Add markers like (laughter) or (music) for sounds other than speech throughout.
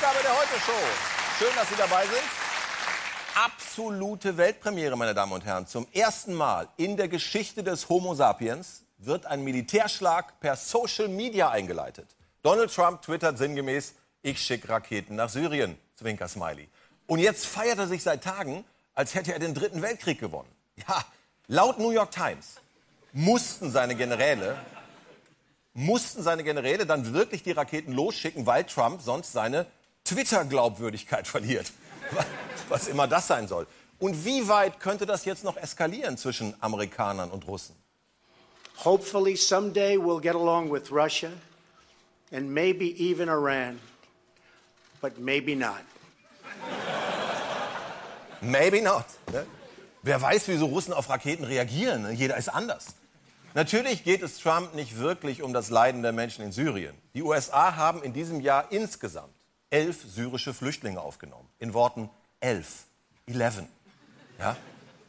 Hochsommeraufgabe der Heute-Show. Schön, dass Sie dabei sind. Absolute Weltpremiere, meine Damen und Herren. Zum ersten Mal in der Geschichte des Homo sapiens wird ein Militärschlag per Social Media eingeleitet. Donald Trump twittert sinngemäß, ich schicke Raketen nach Syrien. Zwinker Smiley. Und jetzt feiert er sich seit Tagen, als hätte er den Dritten Weltkrieg gewonnen. Ja, laut New York Times mussten seine Generäle mussten seine Generäle dann wirklich die Raketen losschicken, weil Trump sonst seine Twitter-Glaubwürdigkeit verliert. (laughs) Was immer das sein soll. Und wie weit könnte das jetzt noch eskalieren zwischen Amerikanern und Russen? Hopefully someday we'll get along with Russia and maybe even Iran. But maybe not. Maybe not. Ne? Wer weiß, wie so Russen auf Raketen reagieren. Ne? Jeder ist anders. Natürlich geht es Trump nicht wirklich um das Leiden der Menschen in Syrien. Die USA haben in diesem Jahr insgesamt elf syrische Flüchtlinge aufgenommen. In Worten elf. Eleven. Ja?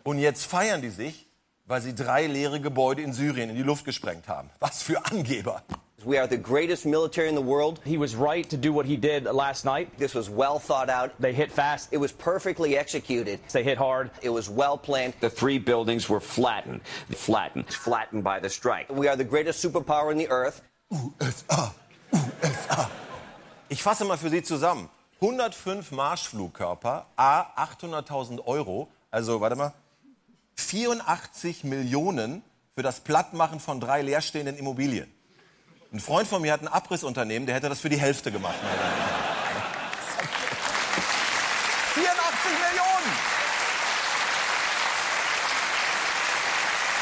Und jetzt feiern die sich, weil sie drei leere Gebäude in Syrien in die Luft gesprengt haben. Was für Angeber. We are the greatest military in the world. He was right to do what he did last night. This was well thought out. They hit fast. It was perfectly executed. They hit hard. It was well planned. The three buildings were flattened. Flattened. Flattened by the strike. We are the greatest superpower in the earth. USA. USA. Ich fasse mal für Sie zusammen. 105 Marschflugkörper, A 800.000 Euro, also warte mal, 84 Millionen für das Plattmachen von drei leerstehenden Immobilien. Ein Freund von mir hat ein Abrissunternehmen, der hätte das für die Hälfte gemacht. 84 Millionen!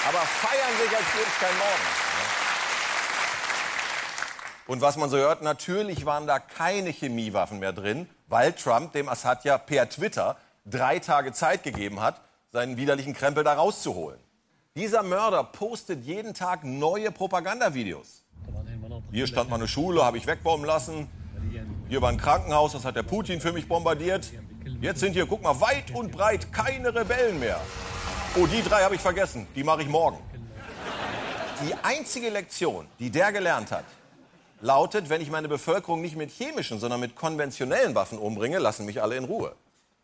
Aber feiern sich, als gäbe es keinen Morgen. Und was man so hört, natürlich waren da keine Chemiewaffen mehr drin, weil Trump dem Assad ja per Twitter drei Tage Zeit gegeben hat, seinen widerlichen Krempel da rauszuholen. Dieser Mörder postet jeden Tag neue Propagandavideos. Hier stand mal eine Schule, habe ich wegbomben lassen. Hier war ein Krankenhaus, das hat der Putin für mich bombardiert. Jetzt sind hier, guck mal, weit und breit keine Rebellen mehr. Oh, die drei habe ich vergessen, die mache ich morgen. Die einzige Lektion, die der gelernt hat, lautet, wenn ich meine Bevölkerung nicht mit chemischen, sondern mit konventionellen Waffen umbringe, lassen mich alle in Ruhe.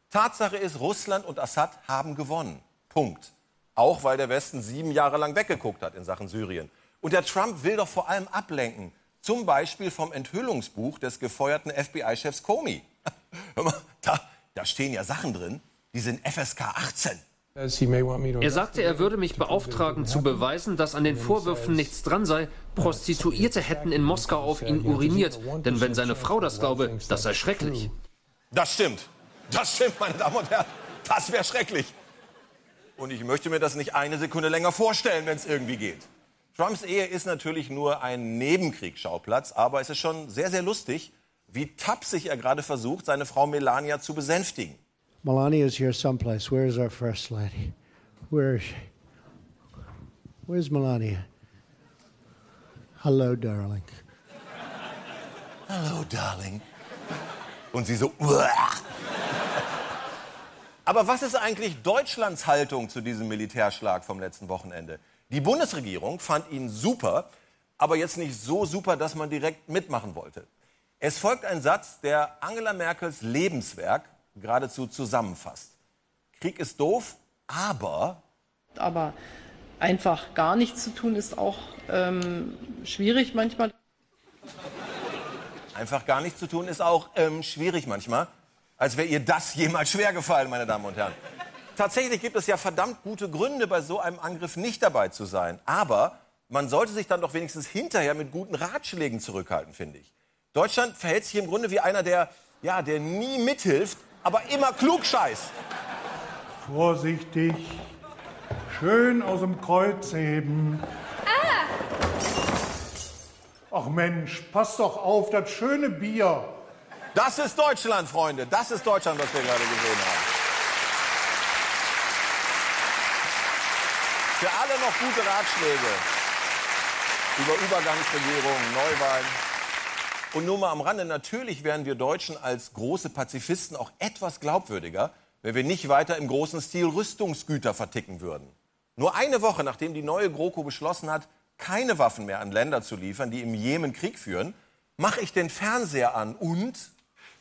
Tatsache ist, Russland und Assad haben gewonnen. Punkt. Auch weil der Westen sieben Jahre lang weggeguckt hat in Sachen Syrien. Und der Trump will doch vor allem ablenken. Zum Beispiel vom Enthüllungsbuch des gefeuerten FBI-Chefs Comey. (laughs) da, da stehen ja Sachen drin, die sind FSK 18. Er sagte, er würde mich beauftragen, zu beweisen, dass an den Vorwürfen nichts dran sei. Prostituierte hätten in Moskau auf ihn uriniert. Denn wenn seine Frau das glaube, das sei schrecklich. Das stimmt. Das stimmt, meine Damen und Herren. Das wäre schrecklich. Und ich möchte mir das nicht eine Sekunde länger vorstellen, wenn es irgendwie geht. Trumps Ehe ist natürlich nur ein Nebenkriegsschauplatz, aber es ist schon sehr, sehr lustig, wie tapsig er gerade versucht, seine Frau Melania zu besänftigen. Melania is here someplace. Where is our first lady? Where is she? Where's Melania? Hello, darling. Hello, darling. Und sie so. Aber was ist eigentlich Deutschlands Haltung zu diesem Militärschlag vom letzten Wochenende? Die Bundesregierung fand ihn super, aber jetzt nicht so super, dass man direkt mitmachen wollte. Es folgt ein Satz, der Angela Merkels Lebenswerk geradezu zusammenfasst. Krieg ist doof, aber. Aber einfach gar nichts zu tun ist auch ähm, schwierig manchmal. Einfach gar nichts zu tun ist auch ähm, schwierig manchmal. Als wäre ihr das jemals schwer gefallen, meine Damen und Herren. Tatsächlich gibt es ja verdammt gute Gründe, bei so einem Angriff nicht dabei zu sein. Aber man sollte sich dann doch wenigstens hinterher mit guten Ratschlägen zurückhalten, finde ich. Deutschland verhält sich im Grunde wie einer, der, ja, der nie mithilft, aber immer klug scheißt. Vorsichtig. Schön aus dem Kreuz heben. Ah! Ach Mensch, pass doch auf, das schöne Bier. Das ist Deutschland, Freunde. Das ist Deutschland, was wir gerade gesehen haben. Für alle noch gute Ratschläge über Übergangsregierungen, Neuwahlen. Und nur mal am Rande, natürlich wären wir Deutschen als große Pazifisten auch etwas glaubwürdiger, wenn wir nicht weiter im großen Stil Rüstungsgüter verticken würden. Nur eine Woche nachdem die neue GroKo beschlossen hat, keine Waffen mehr an Länder zu liefern, die im Jemen Krieg führen, mache ich den Fernseher an und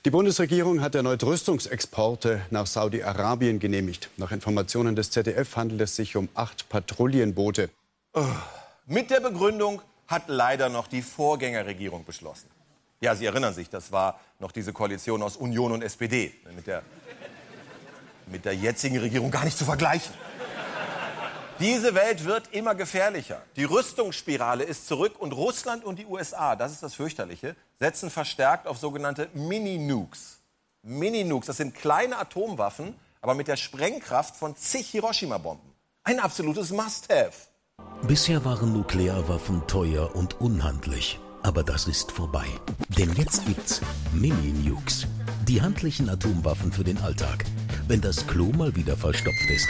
die Bundesregierung hat erneut Rüstungsexporte nach Saudi-Arabien genehmigt. Nach Informationen des ZDF handelt es sich um acht Patrouillenboote. Mit der Begründung hat leider noch die Vorgängerregierung beschlossen. Ja, Sie erinnern sich, das war noch diese Koalition aus Union und SPD. Mit der, mit der jetzigen Regierung gar nicht zu vergleichen. Diese Welt wird immer gefährlicher. Die Rüstungsspirale ist zurück und Russland und die USA, das ist das fürchterliche, setzen verstärkt auf sogenannte Mini-Nukes. Mini-Nukes, das sind kleine Atomwaffen, aber mit der Sprengkraft von zig Hiroshima-Bomben. Ein absolutes Must-Have. Bisher waren Nuklearwaffen teuer und unhandlich. Aber das ist vorbei. Denn jetzt gibt's Mini-Nukes. Die handlichen Atomwaffen für den Alltag. Wenn das Klo mal wieder verstopft ist.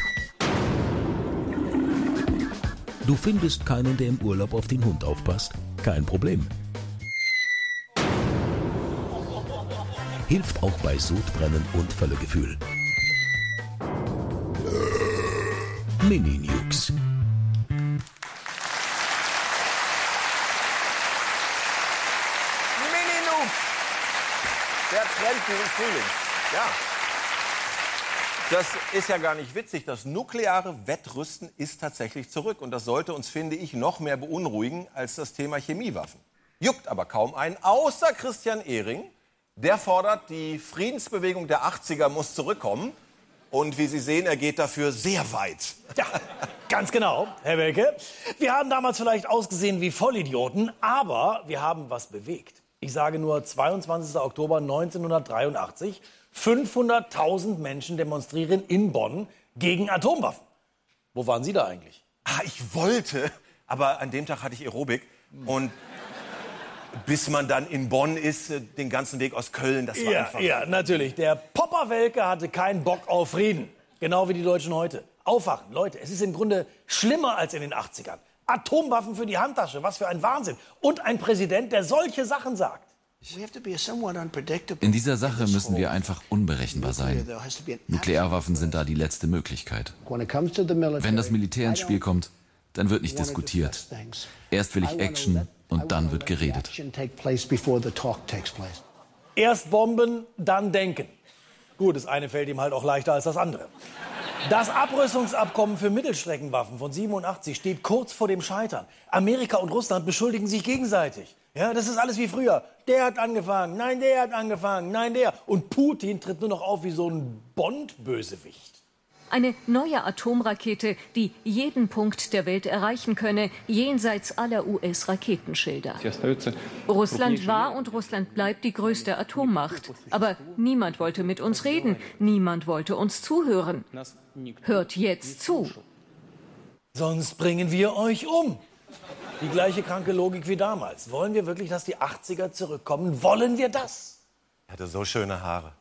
Du findest keinen, der im Urlaub auf den Hund aufpasst? Kein Problem. Hilft auch bei Sodbrennen und Völlegefühl. Mini-Nukes. Der Trend dieses Frühlings. Ja. Das ist ja gar nicht witzig. Das nukleare Wettrüsten ist tatsächlich zurück. Und das sollte uns, finde ich, noch mehr beunruhigen als das Thema Chemiewaffen. Juckt aber kaum einen, außer Christian Ehring. Der fordert, die Friedensbewegung der 80er muss zurückkommen. Und wie Sie sehen, er geht dafür sehr weit. Ja, ganz genau, Herr Welke. Wir haben damals vielleicht ausgesehen wie Vollidioten, aber wir haben was bewegt. Ich sage nur 22. Oktober 1983. 500.000 Menschen demonstrieren in Bonn gegen Atomwaffen. Wo waren Sie da eigentlich? Ah, ich wollte, aber an dem Tag hatte ich Aerobik und bis man dann in Bonn ist, äh, den ganzen Weg aus Köln, das war Ja, einfach. ja, natürlich. Der Popper Welke hatte keinen Bock auf Frieden. Genau wie die Deutschen heute. Aufwachen, Leute, es ist im Grunde schlimmer als in den 80ern. Atomwaffen für die Handtasche, was für ein Wahnsinn. Und ein Präsident, der solche Sachen sagt. In dieser Sache müssen wir einfach unberechenbar sein. Nuklearwaffen sind da die letzte Möglichkeit. Wenn das Militär ins Spiel kommt, dann wird nicht diskutiert. Erst will ich Action und dann wird geredet. Erst bomben, dann denken. Gut, das eine fällt ihm halt auch leichter als das andere. Das Abrüstungsabkommen für Mittelstreckenwaffen von 87 steht kurz vor dem Scheitern. Amerika und Russland beschuldigen sich gegenseitig. Ja, das ist alles wie früher. Der hat angefangen, nein, der hat angefangen, nein, der. Und Putin tritt nur noch auf wie so ein Bond-Bösewicht. Eine neue Atomrakete, die jeden Punkt der Welt erreichen könne, jenseits aller US-Raketenschilder. Russland war und Russland bleibt die größte Atommacht. Aber niemand wollte mit uns reden, niemand wollte uns zuhören. Hört jetzt zu. Sonst bringen wir euch um. Die gleiche kranke Logik wie damals. Wollen wir wirklich, dass die 80er zurückkommen? Wollen wir das? Er hatte so schöne Haare.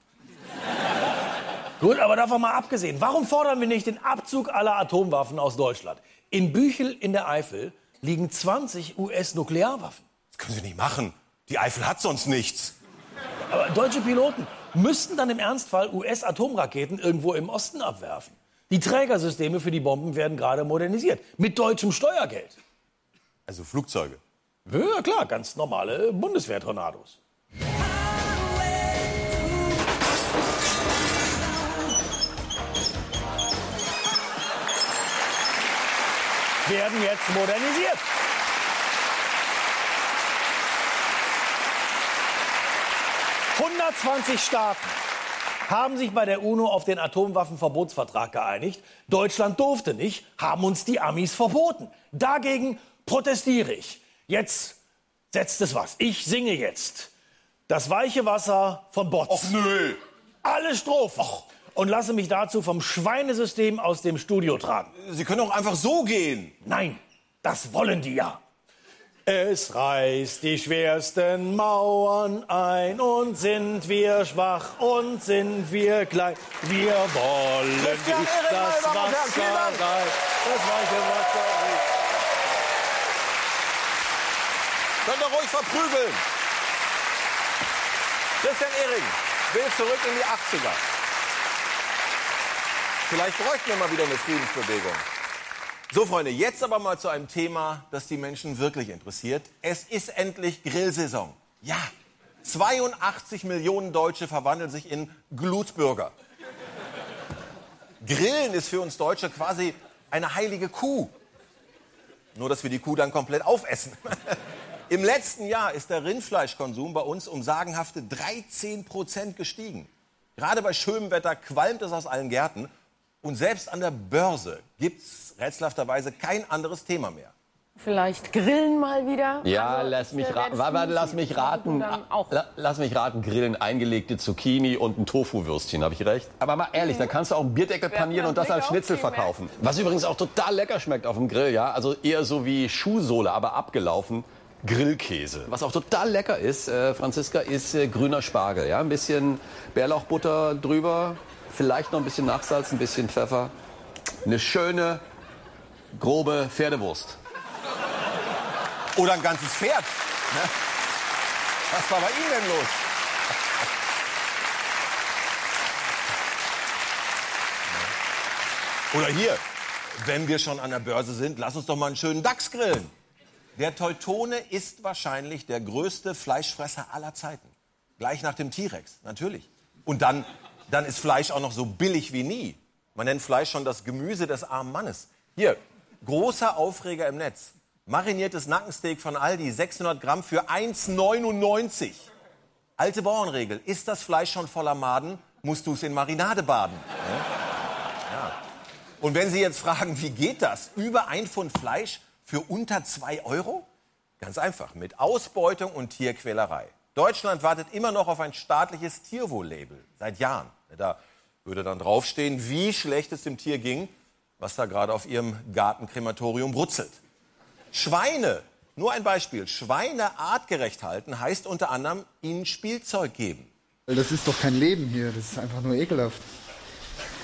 Gut, aber davon mal abgesehen, warum fordern wir nicht den Abzug aller Atomwaffen aus Deutschland? In Büchel in der Eifel liegen 20 US-Nuklearwaffen. Das können Sie nicht machen. Die Eifel hat sonst nichts. Aber deutsche Piloten müssten dann im Ernstfall US-Atomraketen irgendwo im Osten abwerfen. Die Trägersysteme für die Bomben werden gerade modernisiert. Mit deutschem Steuergeld. Also Flugzeuge. Ja, klar, ganz normale Bundeswehr-Tornados. Werden jetzt modernisiert. ...120 Staaten haben sich bei der UNO auf den Atomwaffenverbotsvertrag geeinigt. Deutschland durfte nicht, haben uns die Amis verboten. Dagegen protestiere ich. Jetzt setzt es was. Ich singe jetzt. Das weiche Wasser von Botz. Och nö. Alle Strophen. Und lasse mich dazu vom Schweinesystem aus dem Studio tragen. Sie können auch einfach so gehen. Nein, das wollen die ja. Es reißt die schwersten Mauern ein und sind wir schwach und sind wir klein. Wir wollen Christian nicht das Wasser rein, das weiche Wasser rein. Könnt ihr ruhig verprügeln. Christian Ehring will zurück in die 80er. Vielleicht bräuchten wir mal wieder eine Friedensbewegung. So, Freunde, jetzt aber mal zu einem Thema, das die Menschen wirklich interessiert. Es ist endlich Grillsaison. Ja, 82 Millionen Deutsche verwandeln sich in Glutbürger. Grillen ist für uns Deutsche quasi eine heilige Kuh. Nur, dass wir die Kuh dann komplett aufessen. (laughs) Im letzten Jahr ist der Rindfleischkonsum bei uns um sagenhafte 13 Prozent gestiegen. Gerade bei schönem Wetter qualmt es aus allen Gärten. Und selbst an der Börse gibt es rätselhafterweise kein anderes Thema mehr. Vielleicht grillen mal wieder? Ja, also, lass, mich ra warte, lass mich raten. Lass mich raten, grillen eingelegte Zucchini und ein Tofu-Würstchen, habe ich recht? Aber mal ehrlich, mhm. da kannst du auch einen Bierdeckel panieren und das als Schnitzel verkaufen. Was übrigens auch total lecker schmeckt auf dem Grill, ja? Also eher so wie Schuhsohle, aber abgelaufen. Grillkäse. Was auch total lecker ist, äh, Franziska, ist äh, grüner Spargel. Ja? Ein bisschen Bärlauchbutter drüber, vielleicht noch ein bisschen Nachsalz, ein bisschen Pfeffer. Eine schöne, grobe Pferdewurst. Oder ein ganzes Pferd. Ne? Was war bei Ihnen denn los? Oder hier, wenn wir schon an der Börse sind, lass uns doch mal einen schönen DAX grillen. Der Teutone ist wahrscheinlich der größte Fleischfresser aller Zeiten. Gleich nach dem T-Rex, natürlich. Und dann, dann ist Fleisch auch noch so billig wie nie. Man nennt Fleisch schon das Gemüse des armen Mannes. Hier, großer Aufreger im Netz. Mariniertes Nackensteak von Aldi, 600 Gramm für 1,99. Alte Bauernregel, ist das Fleisch schon voller Maden, musst du es in Marinade baden. Ja. Und wenn Sie jetzt fragen, wie geht das? Über ein Pfund Fleisch für unter zwei Euro? Ganz einfach, mit Ausbeutung und Tierquälerei. Deutschland wartet immer noch auf ein staatliches Tierwohl-Label, seit Jahren. Da würde dann draufstehen, wie schlecht es dem Tier ging, was da gerade auf ihrem Gartenkrematorium brutzelt. Schweine, nur ein Beispiel, Schweine artgerecht halten heißt unter anderem ihnen Spielzeug geben. Das ist doch kein Leben hier, das ist einfach nur ekelhaft.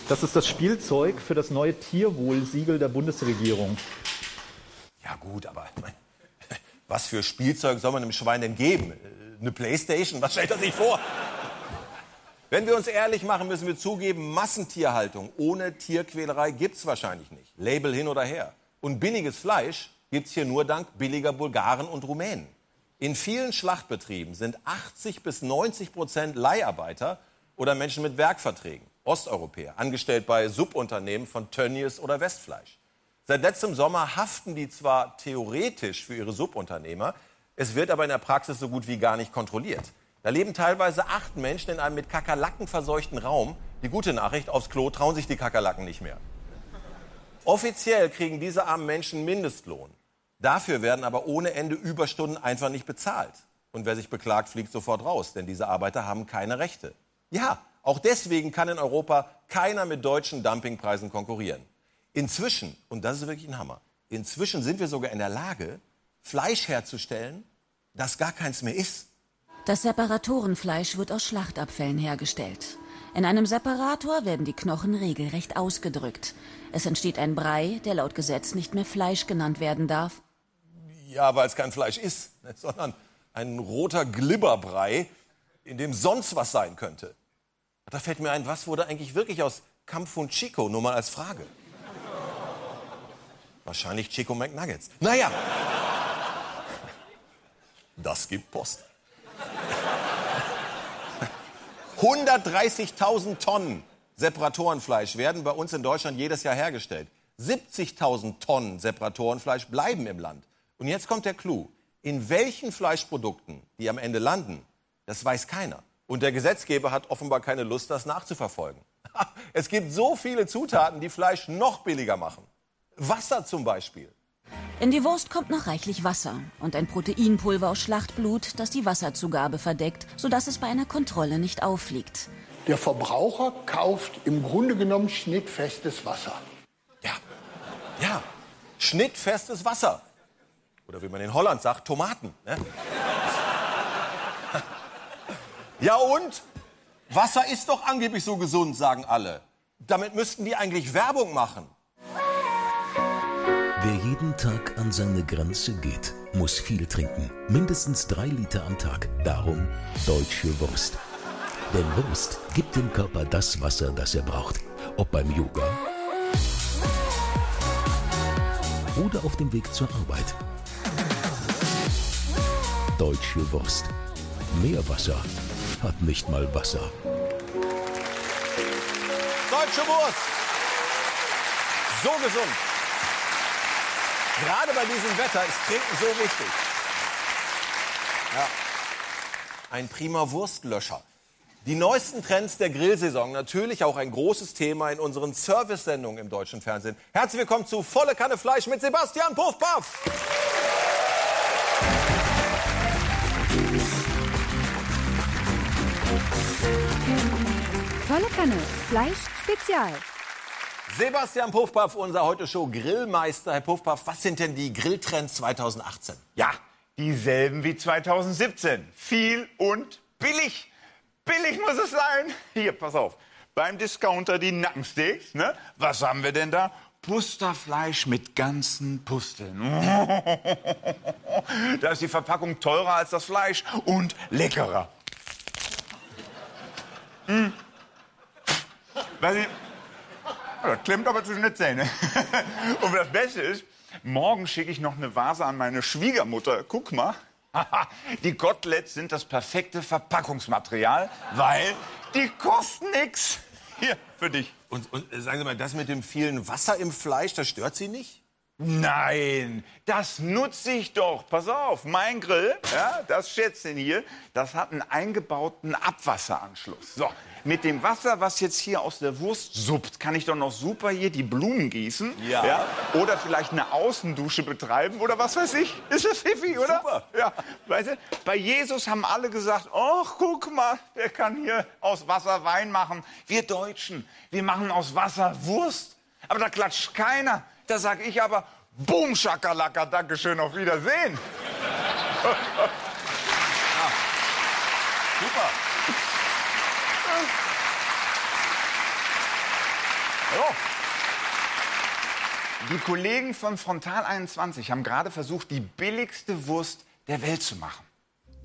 Das ist das Spielzeug für das neue Tierwohlsiegel der Bundesregierung. Ja gut, aber (laughs) was für Spielzeug soll man einem Schwein denn geben? Eine Playstation? Was stellt er sich vor? Wenn wir uns ehrlich machen, müssen wir zugeben, Massentierhaltung ohne Tierquälerei gibt es wahrscheinlich nicht. Label hin oder her. Und billiges Fleisch gibt es hier nur dank billiger Bulgaren und Rumänen. In vielen Schlachtbetrieben sind 80 bis 90 Prozent Leiharbeiter oder Menschen mit Werkverträgen, Osteuropäer, angestellt bei Subunternehmen von Tönnies oder Westfleisch. Seit letztem Sommer haften die zwar theoretisch für ihre Subunternehmer, es wird aber in der Praxis so gut wie gar nicht kontrolliert. Da leben teilweise acht Menschen in einem mit Kakerlaken verseuchten Raum. Die gute Nachricht, aufs Klo trauen sich die Kakerlaken nicht mehr. Offiziell kriegen diese armen Menschen Mindestlohn. Dafür werden aber ohne Ende Überstunden einfach nicht bezahlt. Und wer sich beklagt, fliegt sofort raus, denn diese Arbeiter haben keine Rechte. Ja, auch deswegen kann in Europa keiner mit deutschen Dumpingpreisen konkurrieren. Inzwischen, und das ist wirklich ein Hammer, inzwischen sind wir sogar in der Lage, Fleisch herzustellen, das gar keins mehr ist. Das Separatorenfleisch wird aus Schlachtabfällen hergestellt. In einem Separator werden die Knochen regelrecht ausgedrückt. Es entsteht ein Brei, der laut Gesetz nicht mehr Fleisch genannt werden darf, ja, weil es kein Fleisch ist, (laughs) sondern ein roter Glibberbrei, in dem sonst was sein könnte. Da fällt mir ein, was wurde eigentlich wirklich aus Kampf Chico? Nur mal als Frage. Wahrscheinlich Chico McNuggets. Naja, das gibt Post. 130.000 Tonnen Separatorenfleisch werden bei uns in Deutschland jedes Jahr hergestellt. 70.000 Tonnen Separatorenfleisch bleiben im Land. Und jetzt kommt der Clou. In welchen Fleischprodukten die am Ende landen, das weiß keiner. Und der Gesetzgeber hat offenbar keine Lust, das nachzuverfolgen. Es gibt so viele Zutaten, die Fleisch noch billiger machen. Wasser zum Beispiel. In die Wurst kommt noch reichlich Wasser und ein Proteinpulver aus Schlachtblut, das die Wasserzugabe verdeckt, sodass es bei einer Kontrolle nicht auffliegt. Der Verbraucher kauft im Grunde genommen schnittfestes Wasser. Ja, ja, schnittfestes Wasser. Oder wie man in Holland sagt, Tomaten. Ne? (laughs) ja und? Wasser ist doch angeblich so gesund, sagen alle. Damit müssten die eigentlich Werbung machen. Wer jeden Tag an seine Grenze geht, muss viel trinken. Mindestens drei Liter am Tag. Darum deutsche Wurst. Denn Wurst gibt dem Körper das Wasser, das er braucht. Ob beim Yoga oder auf dem Weg zur Arbeit. Deutsche Wurst. Meerwasser hat nicht mal Wasser. Deutsche Wurst. So gesund. Gerade bei diesem Wetter ist Trinken so wichtig. Ja. Ein prima Wurstlöscher. Die neuesten Trends der Grillsaison, natürlich auch ein großes Thema in unseren Service-Sendungen im deutschen Fernsehen. Herzlich willkommen zu Volle Kanne Fleisch mit Sebastian Puffpaff. Volle Kanne Fleisch Spezial. Sebastian Puffpaff, unser heute Show Grillmeister. Herr Puffpaff, was sind denn die Grilltrends 2018? Ja, dieselben wie 2017. Viel und billig. Billig muss es sein. Hier, pass auf. Beim Discounter die Nackensteaks. Ne? Was haben wir denn da? Pusterfleisch mit ganzen Pusteln. (laughs) Da ist die Verpackung teurer als das Fleisch und leckerer. Hm. Weiß ich, das klemmt aber zwischen den Zähnen. (laughs) Und das Beste ist, morgen schicke ich noch eine Vase an meine Schwiegermutter. Guck mal. (laughs) Die Koteletts sind das perfekte Verpackungsmaterial, weil die kosten nix. Hier, für dich. Und, und äh, sagen Sie mal, das mit dem vielen Wasser im Fleisch, das stört Sie nicht? Nein, das nutze ich doch. Pass auf, mein Grill, ja, das Schätzchen hier, das hat einen eingebauten Abwasseranschluss. So, mit dem Wasser, was jetzt hier aus der Wurst suppt, kann ich doch noch super hier die Blumen gießen. Ja. Oder vielleicht eine Außendusche betreiben oder was weiß ich. Ist das pfiffig, oder? Super. Ja, weißt du, bei Jesus haben alle gesagt, ach, guck mal, der kann hier aus Wasser Wein machen. Wir Deutschen, wir machen aus Wasser Wurst. Aber da klatscht keiner. Da sag ich aber, Boom, Schakalaka, Dankeschön, auf Wiedersehen. Super. Die Kollegen von Frontal 21 haben gerade versucht, die billigste Wurst der Welt zu machen.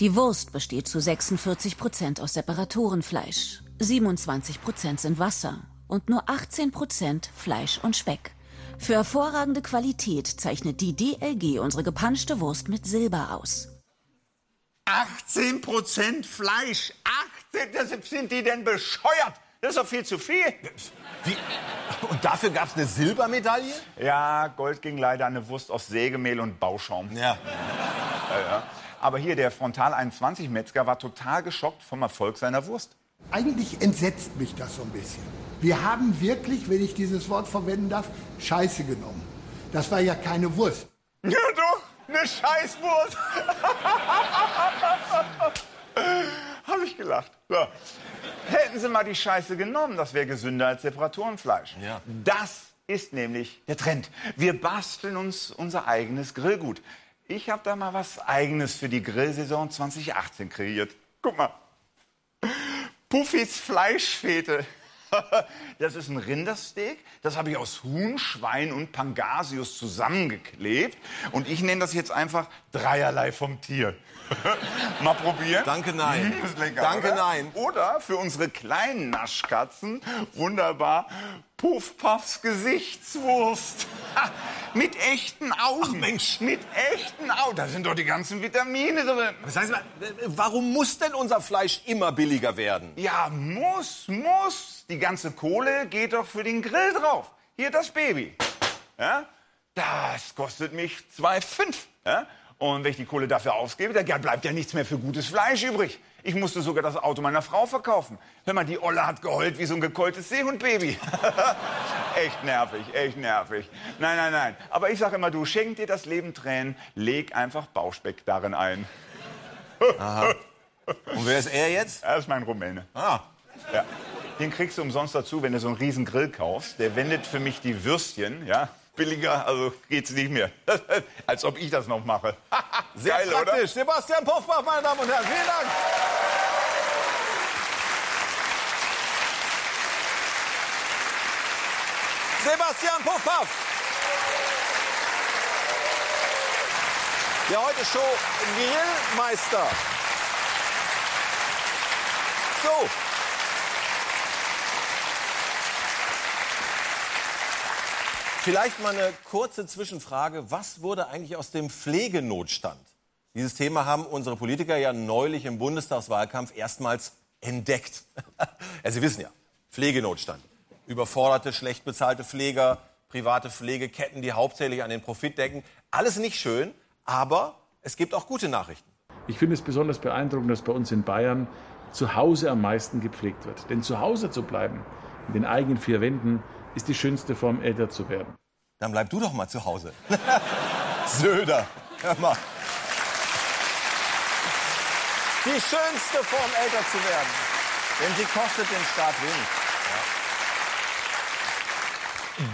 Die Wurst besteht zu 46 Prozent aus Separatorenfleisch, 27 Prozent sind Wasser und nur 18 Prozent Fleisch und Speck. Für hervorragende Qualität zeichnet die DLG unsere gepanschte Wurst mit Silber aus. 18 Prozent Fleisch. 18, das sind die denn bescheuert? Das ist doch viel zu viel. Wie? Und dafür gab es eine Silbermedaille? Ja, Gold ging leider an eine Wurst aus Sägemehl und Bauschaum. Ja. Ja, ja. Aber hier, der Frontal 21 Metzger war total geschockt vom Erfolg seiner Wurst. Eigentlich entsetzt mich das so ein bisschen. Wir haben wirklich, wenn ich dieses Wort verwenden darf, Scheiße genommen. Das war ja keine Wurst. Ja doch, eine Scheißwurst. (laughs) Habe ich gelacht. So. Hätten Sie mal die Scheiße genommen, das wäre gesünder als Separatorenfleisch. Ja. Das ist nämlich der Trend. Wir basteln uns unser eigenes Grillgut. Ich habe da mal was Eigenes für die Grillsaison 2018 kreiert. Guck mal. Puffis Fleischfete. (laughs) Das ist ein Rindersteak. Das habe ich aus Huhn, Schwein und Pangasius zusammengeklebt. Und ich nenne das jetzt einfach dreierlei vom Tier. (laughs) Mal probieren. Danke, nein. Ist lecker, Danke, oder? nein. Oder für unsere kleinen Naschkatzen wunderbar Puffpuffs Gesichtswurst. Mit echten Augen. Ach Mensch. Mit echten Augen. Da sind doch die ganzen Vitamine drin. Das heißt, warum muss denn unser Fleisch immer billiger werden? Ja, muss, muss. Die ganze Kohle geht doch für den Grill drauf. Hier das Baby. Ja? Das kostet mich 2,5. Ja? Und wenn ich die Kohle dafür ausgebe, dann bleibt ja nichts mehr für gutes Fleisch übrig. Ich musste sogar das Auto meiner Frau verkaufen. Hör mal, die Olle hat geheult wie so ein gekeultes Seehundbaby. (laughs) echt nervig, echt nervig. Nein, nein, nein. Aber ich sage immer, du schenk dir das Leben Tränen, leg einfach Bauspeck darin ein. Aha. Und wer ist er jetzt? Er ist mein Rumäne. Ah. Ja. Den kriegst du umsonst dazu, wenn du so einen riesen Grill kaufst. Der wendet für mich die Würstchen, ja. Billiger, also geht's nicht mehr. (laughs) Als ob ich das noch mache. (laughs) Sehr Geil, praktisch. oder? Sebastian Puffbach, meine Damen und Herren, vielen Dank. Sebastian Puffpaff. Der heute Show Grillmeister. So. Vielleicht mal eine kurze Zwischenfrage. Was wurde eigentlich aus dem Pflegenotstand? Dieses Thema haben unsere Politiker ja neulich im Bundestagswahlkampf erstmals entdeckt. (laughs) Sie wissen ja, Pflegenotstand. Überforderte, schlecht bezahlte Pfleger, private Pflegeketten, die hauptsächlich an den Profit denken. Alles nicht schön, aber es gibt auch gute Nachrichten. Ich finde es besonders beeindruckend, dass bei uns in Bayern zu Hause am meisten gepflegt wird. Denn zu Hause zu bleiben, in den eigenen vier Wänden, ist die schönste Form, älter zu werden. Dann bleib du doch mal zu Hause. (laughs) Söder, hör mal. Die schönste Form, älter zu werden. Denn sie kostet den Staat wenig.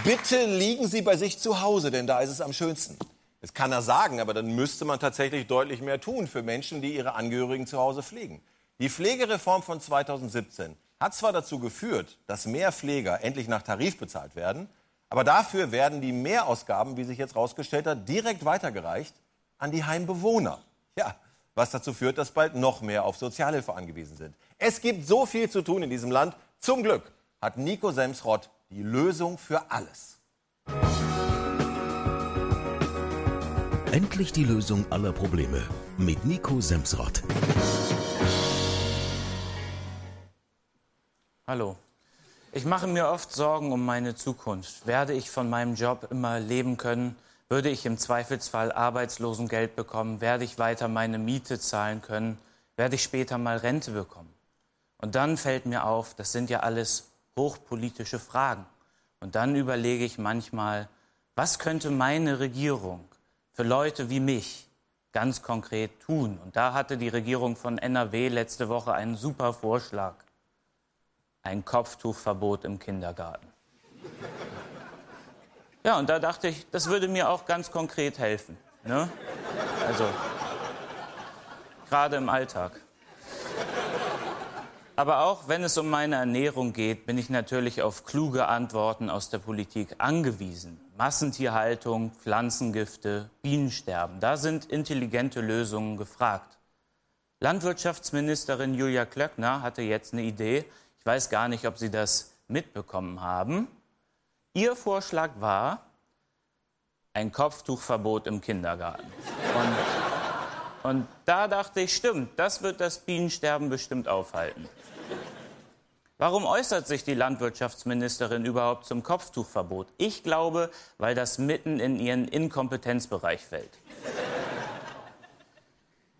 Bitte liegen Sie bei sich zu Hause, denn da ist es am schönsten. Das kann er sagen, aber dann müsste man tatsächlich deutlich mehr tun für Menschen, die ihre Angehörigen zu Hause pflegen. Die Pflegereform von 2017 hat zwar dazu geführt, dass mehr Pfleger endlich nach Tarif bezahlt werden, aber dafür werden die Mehrausgaben, wie sich jetzt herausgestellt hat, direkt weitergereicht an die Heimbewohner. Ja, was dazu führt, dass bald noch mehr auf Sozialhilfe angewiesen sind. Es gibt so viel zu tun in diesem Land. Zum Glück hat Nico Semsrott die Lösung für alles. Endlich die Lösung aller Probleme mit Nico Semsrott. Hallo. Ich mache mir oft Sorgen um meine Zukunft. Werde ich von meinem Job immer leben können? Würde ich im Zweifelsfall Arbeitslosengeld bekommen? Werde ich weiter meine Miete zahlen können? Werde ich später mal Rente bekommen? Und dann fällt mir auf, das sind ja alles hochpolitische Fragen. Und dann überlege ich manchmal, was könnte meine Regierung für Leute wie mich ganz konkret tun? Und da hatte die Regierung von NRW letzte Woche einen super Vorschlag. Ein Kopftuchverbot im Kindergarten. (laughs) Ja, und da dachte ich, das würde mir auch ganz konkret helfen. Ne? Also, gerade im Alltag. Aber auch wenn es um meine Ernährung geht, bin ich natürlich auf kluge Antworten aus der Politik angewiesen. Massentierhaltung, Pflanzengifte, Bienensterben, da sind intelligente Lösungen gefragt. Landwirtschaftsministerin Julia Klöckner hatte jetzt eine Idee. Ich weiß gar nicht, ob Sie das mitbekommen haben. Ihr Vorschlag war ein Kopftuchverbot im Kindergarten. Und, und da dachte ich, stimmt, das wird das Bienensterben bestimmt aufhalten. Warum äußert sich die Landwirtschaftsministerin überhaupt zum Kopftuchverbot? Ich glaube, weil das mitten in ihren Inkompetenzbereich fällt.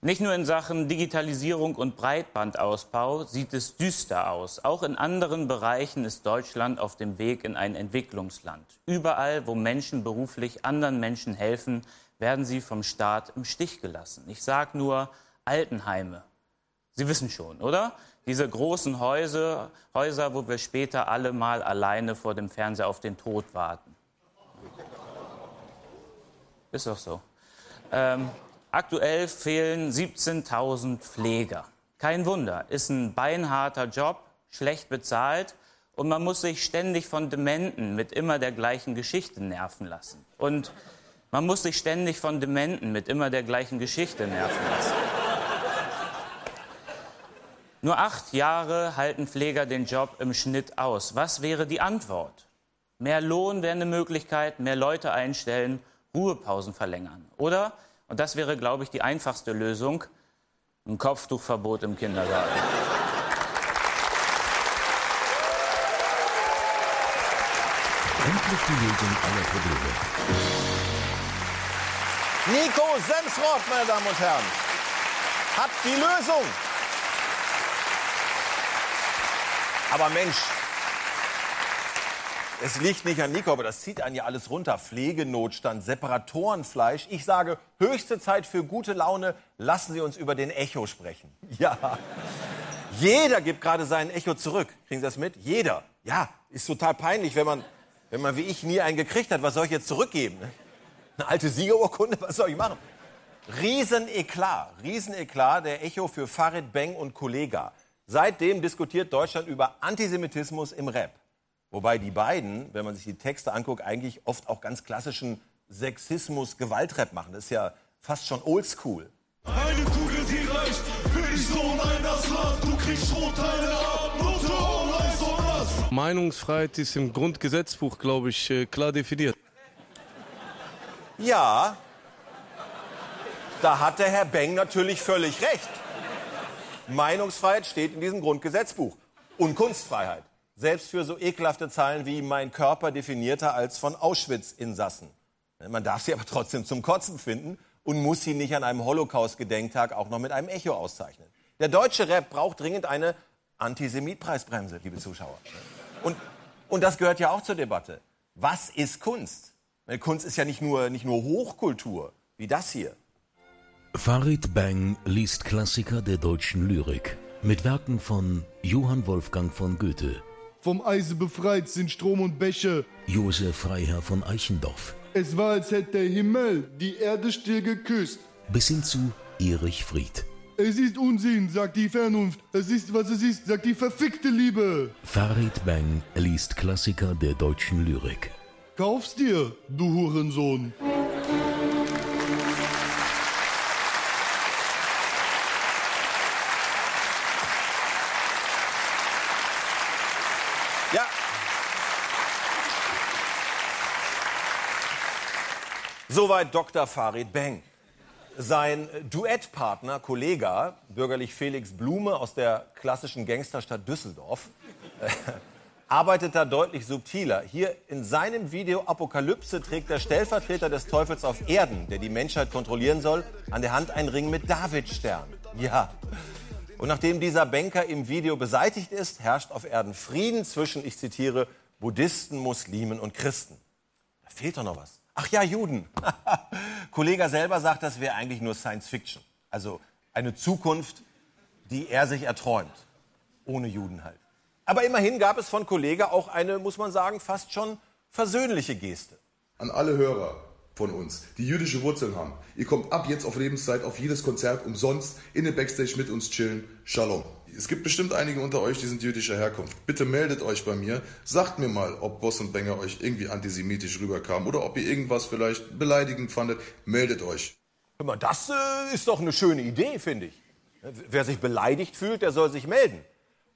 Nicht nur in Sachen Digitalisierung und Breitbandausbau sieht es düster aus. Auch in anderen Bereichen ist Deutschland auf dem Weg in ein Entwicklungsland. Überall, wo Menschen beruflich anderen Menschen helfen, werden sie vom Staat im Stich gelassen. Ich sage nur Altenheime. Sie wissen schon, oder? Diese großen Häuser, Häuser, wo wir später alle mal alleine vor dem Fernseher auf den Tod warten. Ist doch so. Ähm, aktuell fehlen 17.000 Pfleger. Kein Wunder, ist ein beinharter Job, schlecht bezahlt und man muss sich ständig von Dementen mit immer der gleichen Geschichte nerven lassen. Und man muss sich ständig von Dementen mit immer der gleichen Geschichte nerven lassen. Nur acht Jahre halten Pfleger den Job im Schnitt aus. Was wäre die Antwort? Mehr Lohn wäre eine Möglichkeit, mehr Leute einstellen, Ruhepausen verlängern. Oder, und das wäre, glaube ich, die einfachste Lösung, ein Kopftuchverbot im Kindergarten. Endlich die Lösung aller Probleme. Nico Semsrott, meine Damen und Herren, hat die Lösung. Aber Mensch, es liegt nicht an Nico, aber das zieht einen ja alles runter. Pflegenotstand, Separatorenfleisch. Ich sage, höchste Zeit für gute Laune. Lassen Sie uns über den Echo sprechen. (laughs) Ja. Jeder gibt gerade seinen Echo zurück. Kriegen Sie das mit? Jeder. Ja, ist total peinlich, wenn man, wenn man wie ich nie einen gekriegt hat. Was soll ich jetzt zurückgeben? Ne? Eine alte Siegerurkunde? Was soll ich machen? Rieseneklat, Rieseneklat der Echo für Farid Beng und Kollega. Seitdem diskutiert Deutschland über Antisemitismus im Rap. Wobei die beiden, wenn man sich die Texte anguckt, eigentlich oft auch ganz klassischen Sexismus-Gewaltrap machen. Das ist ja fast schon oldschool. Eine Kugel, die reicht für die Sohn ein das Land. Du kriegst Schrotteile ab, Note online, so was. Meinungsfreiheit ist im Grundgesetzbuch, glaube ich, äh, klar definiert. Ja. Da hat der Herr Beng natürlich völlig recht. Meinungsfreiheit steht in diesem Grundgesetzbuch. Und Kunstfreiheit. Selbst für so ekelhafte Zahlen wie mein Körper definierter als von Auschwitz-Insassen. Man darf sie aber trotzdem zum Kotzen finden und muss sie nicht an einem Holocaust-Gedenktag auch noch mit einem Echo auszeichnen. Der deutsche Rap braucht dringend eine Antisemitpreisbremse, liebe Zuschauer. Und, und das gehört ja auch zur Debatte. Was ist Kunst? Kunst ist ja nicht nur, nicht nur Hochkultur, wie das hier. Farid Bang liest Klassiker der deutschen Lyrik mit Werken von Johann Wolfgang von Goethe, Vom Eise befreit sind Strom und Bäche. Josef Freiherr von Eichendorff Es war, als hätte der Himmel die Erde still geküsst. bis hin zu Erich Fried. Es ist Unsinn, sagt die Vernunft. Es ist, was es ist, sagt die verfickte Liebe. Farid Bang liest Klassiker der deutschen Lyrik. Kauf's dir, du Hurensohn. Ja. Soweit Dr. Farid Beng. Sein Duettpartner, Kollege, bürgerlich Felix Blume aus der klassischen Gangsterstadt Düsseldorf, arbeitet da deutlich subtiler. Hier in seinem Video Apokalypse trägt der Stellvertreter des Teufels auf Erden, der die Menschheit kontrollieren soll, an der Hand einen Ring mit Davidstern. Ja. Und nachdem dieser Banker im Video beseitigt ist, herrscht auf Erden Frieden zwischen, ich zitiere, Buddhisten, Muslimen und Christen. Da fehlt doch noch was. Ach ja, Juden. (laughs) Kollege selber sagt, das wäre eigentlich nur Science Fiction. Also eine Zukunft, die er sich erträumt. Ohne Juden halt. Aber immerhin gab es von Kollege auch eine, muss man sagen, fast schon versöhnliche Geste. An alle Hörer von uns, die jüdische Wurzeln haben. Ihr kommt ab jetzt auf Lebenszeit auf jedes Konzert umsonst in den Backstage mit uns chillen. Shalom. Es gibt bestimmt einige unter euch, die sind jüdischer Herkunft. Bitte meldet euch bei mir. Sagt mir mal, ob Boss und Banger euch irgendwie antisemitisch rüberkam oder ob ihr irgendwas vielleicht beleidigend fandet. Meldet euch. Hör mal, das äh, ist doch eine schöne Idee, finde ich. Wer sich beleidigt fühlt, der soll sich melden.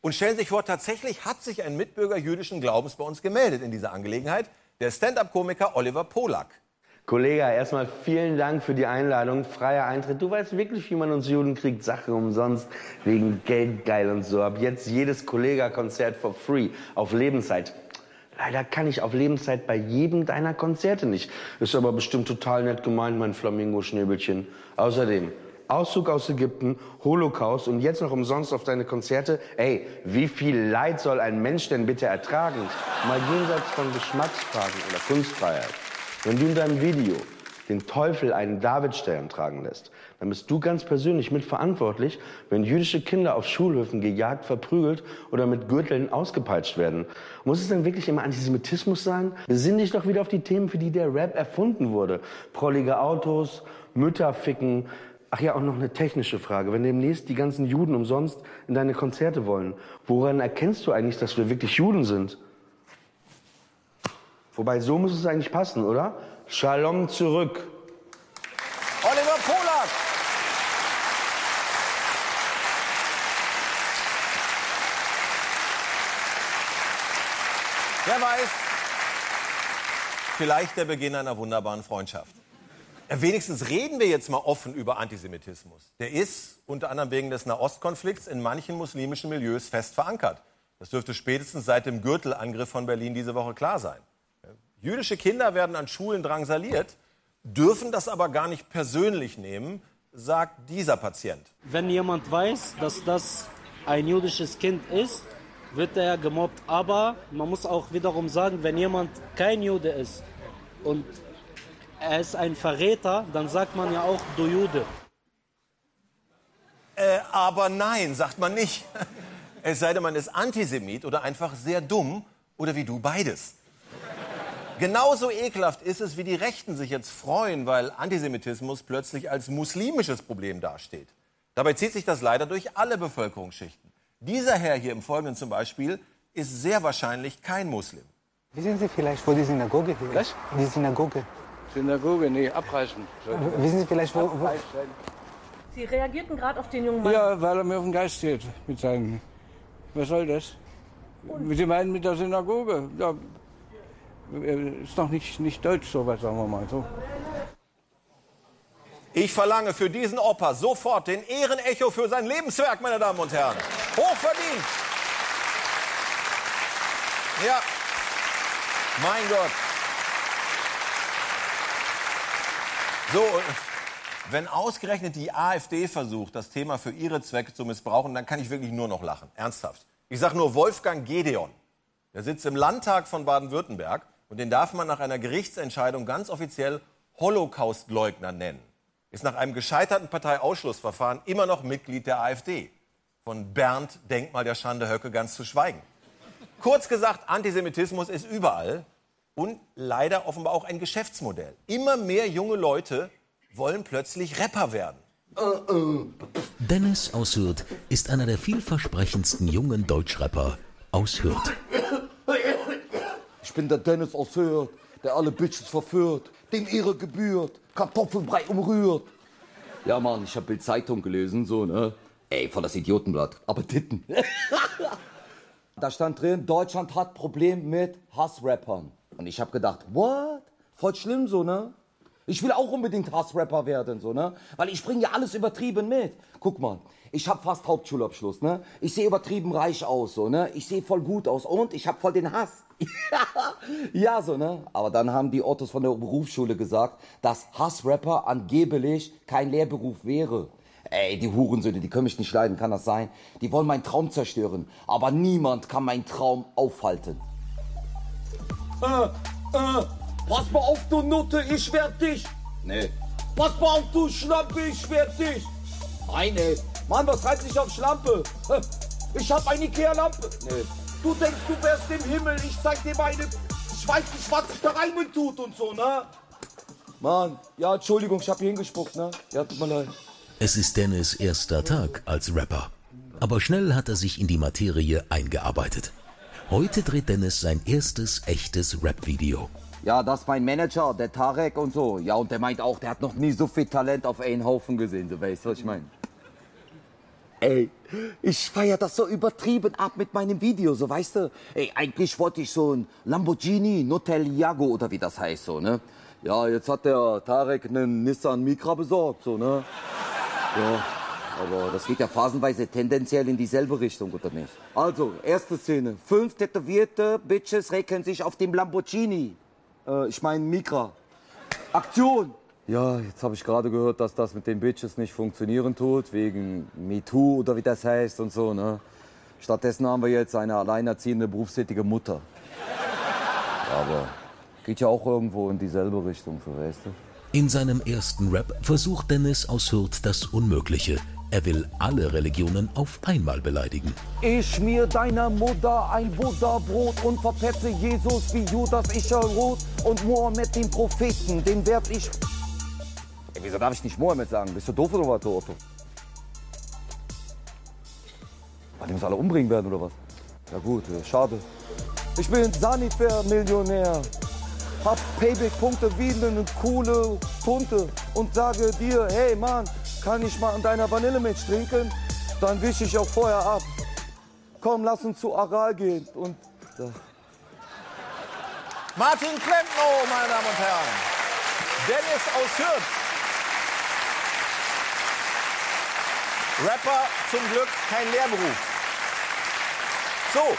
Und stellen Sie sich vor, tatsächlich hat sich ein Mitbürger jüdischen Glaubens bei uns gemeldet in dieser Angelegenheit. Der Stand-up-Komiker Oliver Polak. Kollege, erstmal vielen Dank für die Einladung. Freier Eintritt. Du weißt wirklich, wie man uns Juden kriegt. Sache umsonst, wegen Geld geil und so. Ab jetzt jedes Kollega-Konzert for free, auf Lebenszeit. Leider kann ich auf Lebenszeit bei jedem deiner Konzerte nicht. Ist aber bestimmt total nett gemeint, mein Flamingo-Schnäbelchen. Außerdem, Auszug aus Ägypten, Holocaust und jetzt noch umsonst auf deine Konzerte. Ey, wie viel Leid soll ein Mensch denn bitte ertragen? Mal jenseits von Geschmacksfragen oder Kunstfreiheit. Wenn du in deinem Video den Teufel einen Davidstern tragen lässt, dann bist du ganz persönlich mitverantwortlich, wenn jüdische Kinder auf Schulhöfen gejagt, verprügelt oder mit Gürteln ausgepeitscht werden. Muss es denn wirklich immer Antisemitismus sein? Besinn dich doch wieder auf die Themen, für die der Rap erfunden wurde. Prollige Autos, Mütter ficken. Ach ja, auch noch eine technische Frage. Wenn demnächst die ganzen Juden umsonst in deine Konzerte wollen, woran erkennst du eigentlich, dass wir wirklich Juden sind? Wobei, so muss es eigentlich passen, oder? Shalom zurück. Oliver Polak. Wer weiß, vielleicht der Beginn einer wunderbaren Freundschaft. Wenigstens reden wir jetzt mal offen über Antisemitismus. Der ist unter anderem wegen des Nahostkonflikts in manchen muslimischen Milieus fest verankert. Das dürfte spätestens seit dem Gürtelangriff von Berlin diese Woche klar sein. Jüdische Kinder werden an Schulen drangsaliert, dürfen das aber gar nicht persönlich nehmen, sagt dieser Patient. Wenn jemand weiß, dass das ein jüdisches Kind ist, wird er gemobbt. Aber man muss auch wiederum sagen, wenn jemand kein Jude ist und er ist ein Verräter, dann sagt man ja auch, du Jude. Äh, aber nein, sagt man nicht. (laughs) Es sei denn, man ist Antisemit oder einfach sehr dumm oder wie du beides. Genauso ekelhaft ist es, wie die Rechten sich jetzt freuen, weil Antisemitismus plötzlich als muslimisches Problem dasteht. Dabei zieht sich das leider durch alle Bevölkerungsschichten. Dieser Herr hier im Folgenden zum Beispiel ist sehr wahrscheinlich kein Muslim. Wissen Sie vielleicht, wo die Synagoge hier ist? Die Synagoge. Synagoge, nee, abreißen. Wissen Sie vielleicht, wo... wo Sie reagierten gerade auf den jungen Mann. Ja, weil er mir auf den Geist geht mit seinen. Was soll das? Sie meinen mit der Synagoge? Ja, ist doch nicht, nicht deutsch, sowas, sagen wir mal so. Ich verlange für diesen Opa sofort den Ehrenecho für sein Lebenswerk, meine Damen und Herren. Hochverdient. Ja. Mein Gott. So, wenn ausgerechnet die AfD versucht, das Thema für ihre Zwecke zu missbrauchen, dann kann ich wirklich nur noch lachen. Ernsthaft. Ich sage nur Wolfgang Gedeon. Der sitzt im Landtag von Baden-Württemberg und den darf man nach einer Gerichtsentscheidung ganz offiziell Holocaustleugner nennen. Ist nach einem gescheiterten Parteiausschlussverfahren immer noch Mitglied der AfD. Von Bernd Denkmal der Schande Höcke ganz zu schweigen. Kurz gesagt, Antisemitismus ist überall und leider offenbar auch ein Geschäftsmodell. Immer mehr junge Leute wollen plötzlich Rapper werden. Dennis aus Hürth ist einer der vielversprechendsten jungen Deutschrapper aus Hürth. Ich bin der Dennis aus Hürth, der alle Bitches verführt, dem ihre gebührt, Kartoffelbrei umrührt. Ja, Mann, ich hab Bild Zeitung gelesen, so, ne? Ey, voll das Idiotenblatt. Aber Titten. (laughs) da stand drin, Deutschland hat Problem mit Hassrappern. Und ich hab gedacht, what? Voll schlimm so, ne? Ich will auch unbedingt Hassrapper werden, so, ne? Weil ich bringe ja alles übertrieben mit. Guck mal, ich hab fast Hauptschulabschluss, ne? Ich sehe übertrieben reich aus, so, ne? Ich sehe voll gut aus und ich hab voll den Hass. (laughs) ja, so, ne? Aber dann haben die Ottos von der Berufsschule gesagt, dass Hassrapper angeblich kein Lehrberuf wäre. Ey, die Hurensöhne, die können mich nicht leiden, kann das sein? Die wollen meinen Traum zerstören, aber niemand kann meinen Traum aufhalten. Äh, äh, pass mal auf, du Nutte, ich werd dich. Nee. Pass mal auf, du Schlampe, ich werd dich. Nein, ey. Mann, was reizt dich auf Schlampe? Ich hab eine Ikea-Lampe. Nee. Du denkst, du wärst im Himmel, ich zeig dir meine... Ich weiß nicht, was sich da rein tut und so, ne? Mann, ja, Entschuldigung, ich hab hier hingespuckt, ne? Ja, tut mir leid. Es ist Dennis erster Tag als Rapper. Aber schnell hat er sich in die Materie eingearbeitet. Heute dreht Dennis sein erstes echtes Rap-Video. Ja, das ist mein Manager, der Tarek und so. Ja, und der meint auch, der hat noch nie so viel Talent auf einen Haufen gesehen. Du weißt, was ich meine. Ey, ich feier das so übertrieben ab mit meinem Video, so weißt du. Ey, eigentlich wollte ich so ein Lamborghini Noteliago oder wie das heißt, so, ne? Ja, jetzt hat der Tarek einen Nissan Micra besorgt, so, ne? Ja, aber das geht ja phasenweise tendenziell in dieselbe Richtung, oder nicht? Also, erste Szene. Fünf tätowierte Bitches recken sich auf dem Lamborghini. Äh, ich meine Micra. Aktion! Ja, jetzt habe ich gerade gehört, dass das mit den Bitches nicht funktionieren tut, wegen MeToo oder wie das heißt und so, ne? Stattdessen haben wir jetzt eine alleinerziehende berufstätige Mutter. Aber geht ja auch irgendwo in dieselbe Richtung, so weißt du? In seinem ersten Rap versucht Dennis aus Hürth das Unmögliche. Er will alle Religionen auf einmal beleidigen. Ich schmier deiner Mutter ein Buddha-Brot und verpetze Jesus wie Judas Ischerot und Mohammed den Propheten, den werd ich... Ey, wieso darf ich nicht Mohammed sagen? Bist du doof oder was, Otto? Weil die uns alle umbringen werden oder was? Ja gut, äh, schade. Ich bin Sanifair-Millionär. Hab Payback-Punkte wie eine coole Tunte und sage dir, hey Mann, kann ich mal an deiner Vanillemilch trinken? Dann wisch ich auch vorher ab. Komm, lass uns zu Aral gehen und... Ja. Martin Klempno, meine Damen und Herren. Dennis aus Hürth. Rapper zum Glück kein Lehrberuf. So.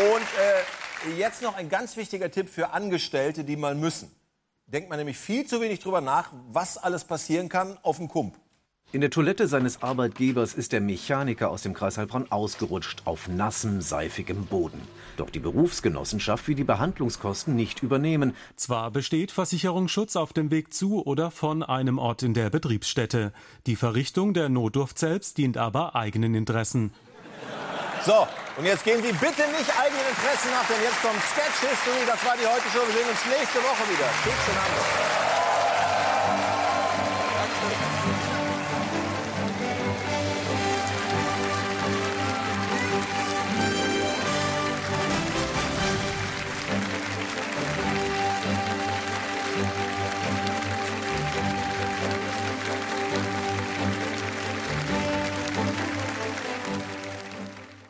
Und äh, jetzt noch ein ganz wichtiger Tipp für Angestellte, die mal müssen. Denkt man nämlich viel zu wenig drüber nach, was alles passieren kann auf dem Kump. In der Toilette seines Arbeitgebers ist der Mechaniker aus dem Kreis Heilbronn ausgerutscht auf nassem, seifigem Boden. Doch die Berufsgenossenschaft will die Behandlungskosten nicht übernehmen. Zwar besteht Versicherungsschutz auf dem Weg zu oder von einem Ort in der Betriebsstätte. Die Verrichtung der Notdurft selbst dient aber eigenen Interessen. So, und jetzt gehen Sie bitte nicht eigenen Interessen nach, denn jetzt kommt Sketch History. Das war die heute Show. Wir sehen uns nächste Woche wieder. Tschüss.